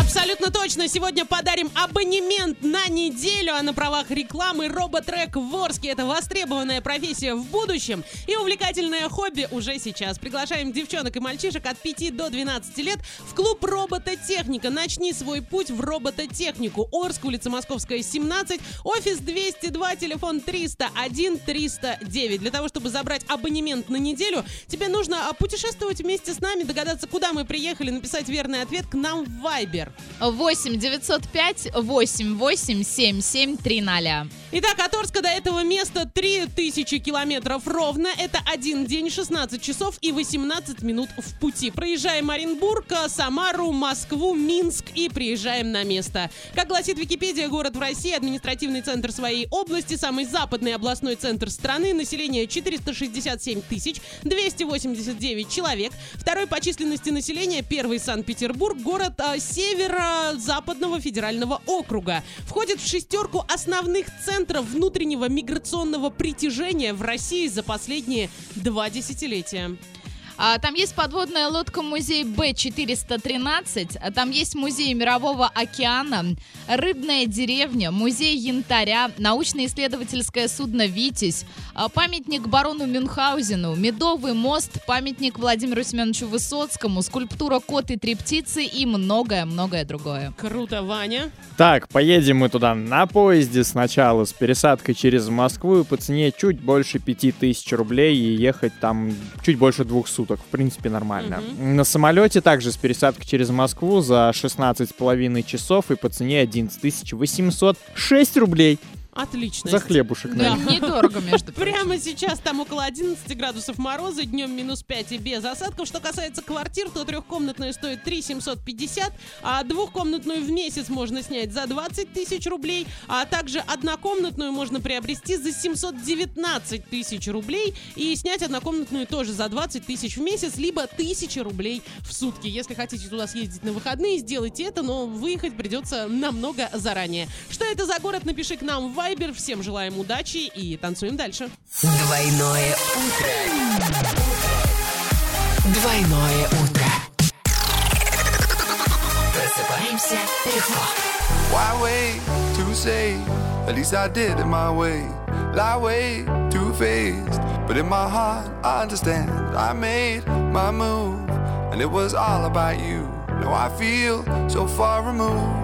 Абсолютно точно. Сегодня подарим абонемент на неделю, а на правах рекламы роботрек в Орске. Это востребованная профессия в будущем и увлекательное хобби уже сейчас. Приглашаем девчонок и мальчишек от 5 до 12 лет в клуб робототехника. Начни свой путь в робототехнику. Орск, улица Московская, 17, офис 202, телефон 301 309. Для того, чтобы забрать абонемент на неделю, тебе нужно а, путешествовать вместе с нами, догадаться, куда мы приехали, написать верный ответ к нам в Viber. 8 905 88 77 30. Итак, от Орска до этого места 3000 километров ровно. Это один день, 16 часов и 18 минут в пути. Проезжаем Оренбург, Самару, Москву, Минск и приезжаем на место. Как гласит Википедия, город в России, административный центр своей области, самый западный областной центр страны, население 467 тысяч 289 человек. Второй по численности населения, первый Санкт-Петербург, город а, северо-западного федерального округа. Входит в шестерку основных центров внутреннего миграционного притяжения в России за последние два десятилетия. А, там есть подводная лодка музей Б-413, а там есть музей Мирового океана, рыбная деревня, музей янтаря, научно-исследовательское судно «Витязь», а, памятник барону Мюнхгаузену, Медовый мост, памятник Владимиру Семеновичу Высоцкому, скульптура «Кот и три птицы» и многое-многое другое. Круто, Ваня. Так, поедем мы туда на поезде сначала с пересадкой через Москву и по цене чуть больше 5000 рублей и ехать там чуть больше двух суток. В принципе, нормально. На самолете также с пересадкой через Москву за 16,5 часов и по цене 11 806 рублей. Отлично. За хлебушек, Да. наверное. Недорого, между прочим. Прямо сейчас там около 11 градусов мороза, днем минус 5 и без осадков. Что касается квартир, то трехкомнатная стоит 3 750, а двухкомнатную в месяц можно снять за 20 тысяч рублей, а также однокомнатную можно приобрести за 719 тысяч рублей и снять однокомнатную тоже за 20 тысяч в месяц, либо 1000 рублей в сутки. Если хотите туда съездить на выходные, сделайте это, но выехать придется намного заранее. Что это за город, напиши к нам в Viber. Всем желаем удачи и танцуем дальше. Двойное утро. Двойное утро. Просыпаемся легко. Why wait to say? At least I did it my way. Lie way too faced, but in my heart I understand. I made my move, and it was all about you. Now I feel so far removed.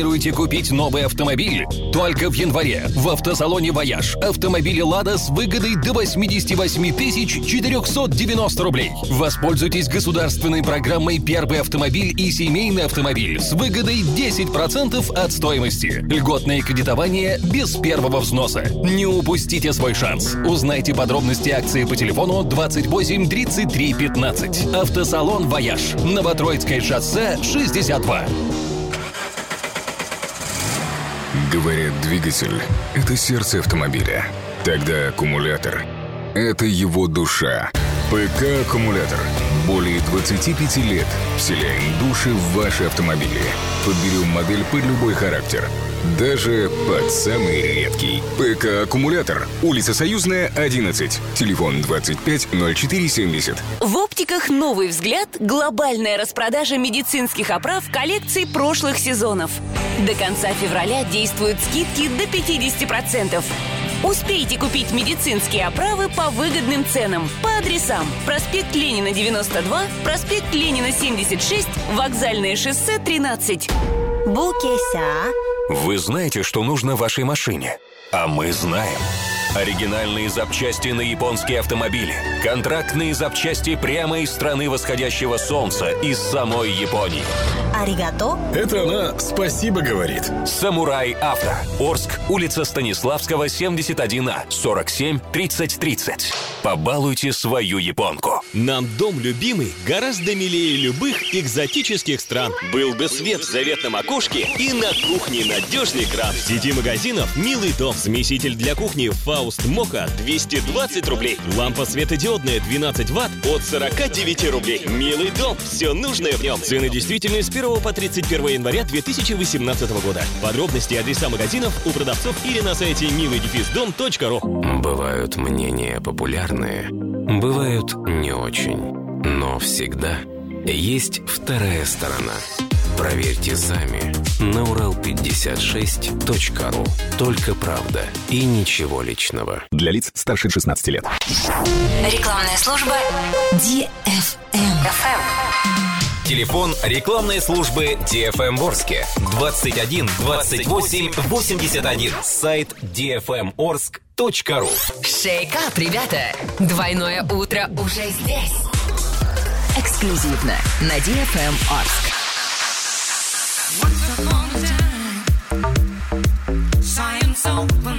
Планируете купить новый автомобиль? Только в январе в автосалоне «Вояж» автомобили «Лада» с выгодой до 88 тысяч 490 рублей. Воспользуйтесь государственной программой «Первый автомобиль» и «Семейный автомобиль» с выгодой 10% от стоимости. Льготное кредитование без первого взноса. Не упустите свой шанс. Узнайте подробности акции по телефону 28 33 15. Автосалон «Вояж». Новотроицкое шоссе 62. Говорят, двигатель — это сердце автомобиля. Тогда аккумулятор — это его душа. ПК-аккумулятор. Более 25 лет вселяем души в ваши автомобили. Подберем модель под любой характер. Даже под самый редкий. ПК-аккумулятор. Улица Союзная, 11. Телефон 25 0470. В оптиках «Новый взгляд» глобальная распродажа медицинских оправ коллекций прошлых сезонов. До конца февраля действуют скидки до 50%. Успейте купить медицинские оправы по выгодным ценам по адресам проспект Ленина 92, проспект Ленина 76, вокзальное шоссе 13. Букеся. Вы знаете, что нужно вашей машине? А мы знаем. Оригинальные запчасти на японские автомобили. Контрактные запчасти прямо из страны восходящего солнца, из самой Японии. Аригато. Это она спасибо говорит. Самурай Авто. Орск, улица Станиславского, 71А, 47 30 30. Побалуйте свою японку. Нам дом любимый гораздо милее любых экзотических стран. Был бы свет в заветном окошке и на кухне надежный кран. В сети магазинов «Милый дом». Смеситель для кухни «Фауст Мока» 220 рублей. Лампа светодиодная 12 ватт от 49 рублей. «Милый дом». Все нужное в нем. Цены действительны с 1 по 31 января 2018 года. Подробности и адреса магазинов у продавцов или на сайте милый-дом.ру. Бывают мнения популярные, бывают не очень. Но всегда есть вторая сторона. Проверьте сами на урал56.ру. Только правда и ничего личного. Для лиц старше 16 лет. Рекламная служба DFM. Телефон рекламной службы DFM Орске 21 28 81. Сайт dfmorsk.ru Шейкап, ребята! Двойное утро уже здесь. Эксклюзивно на DFM Орск. Science the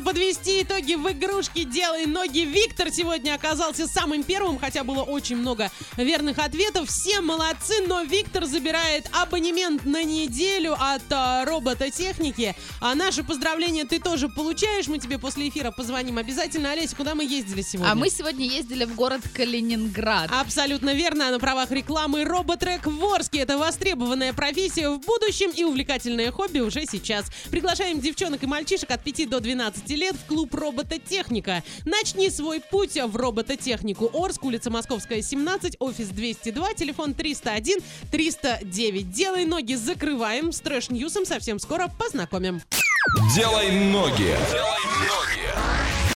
подвести итоги в игрушке «Делай ноги». Виктор сегодня оказался самым первым, хотя было очень много верных ответов. Все молодцы, но Виктор забирает абонемент на неделю от а, робототехники. А наши поздравления ты тоже получаешь. Мы тебе после эфира позвоним обязательно. Олеся, куда мы ездили сегодня? А мы сегодня ездили в город Калининград. Абсолютно верно. На правах рекламы роботрек в Орске. Это востребованная профессия в будущем и увлекательное хобби уже сейчас. Приглашаем девчонок и мальчишек от 5 до 12 лет в клуб робототехника. Начни свой путь в робототехнику. Орск, улица Московская, 17, офис 202, телефон 301 309. Делай ноги, закрываем. С трэш-ньюсом совсем скоро познакомим. Делай ноги. Делай ноги.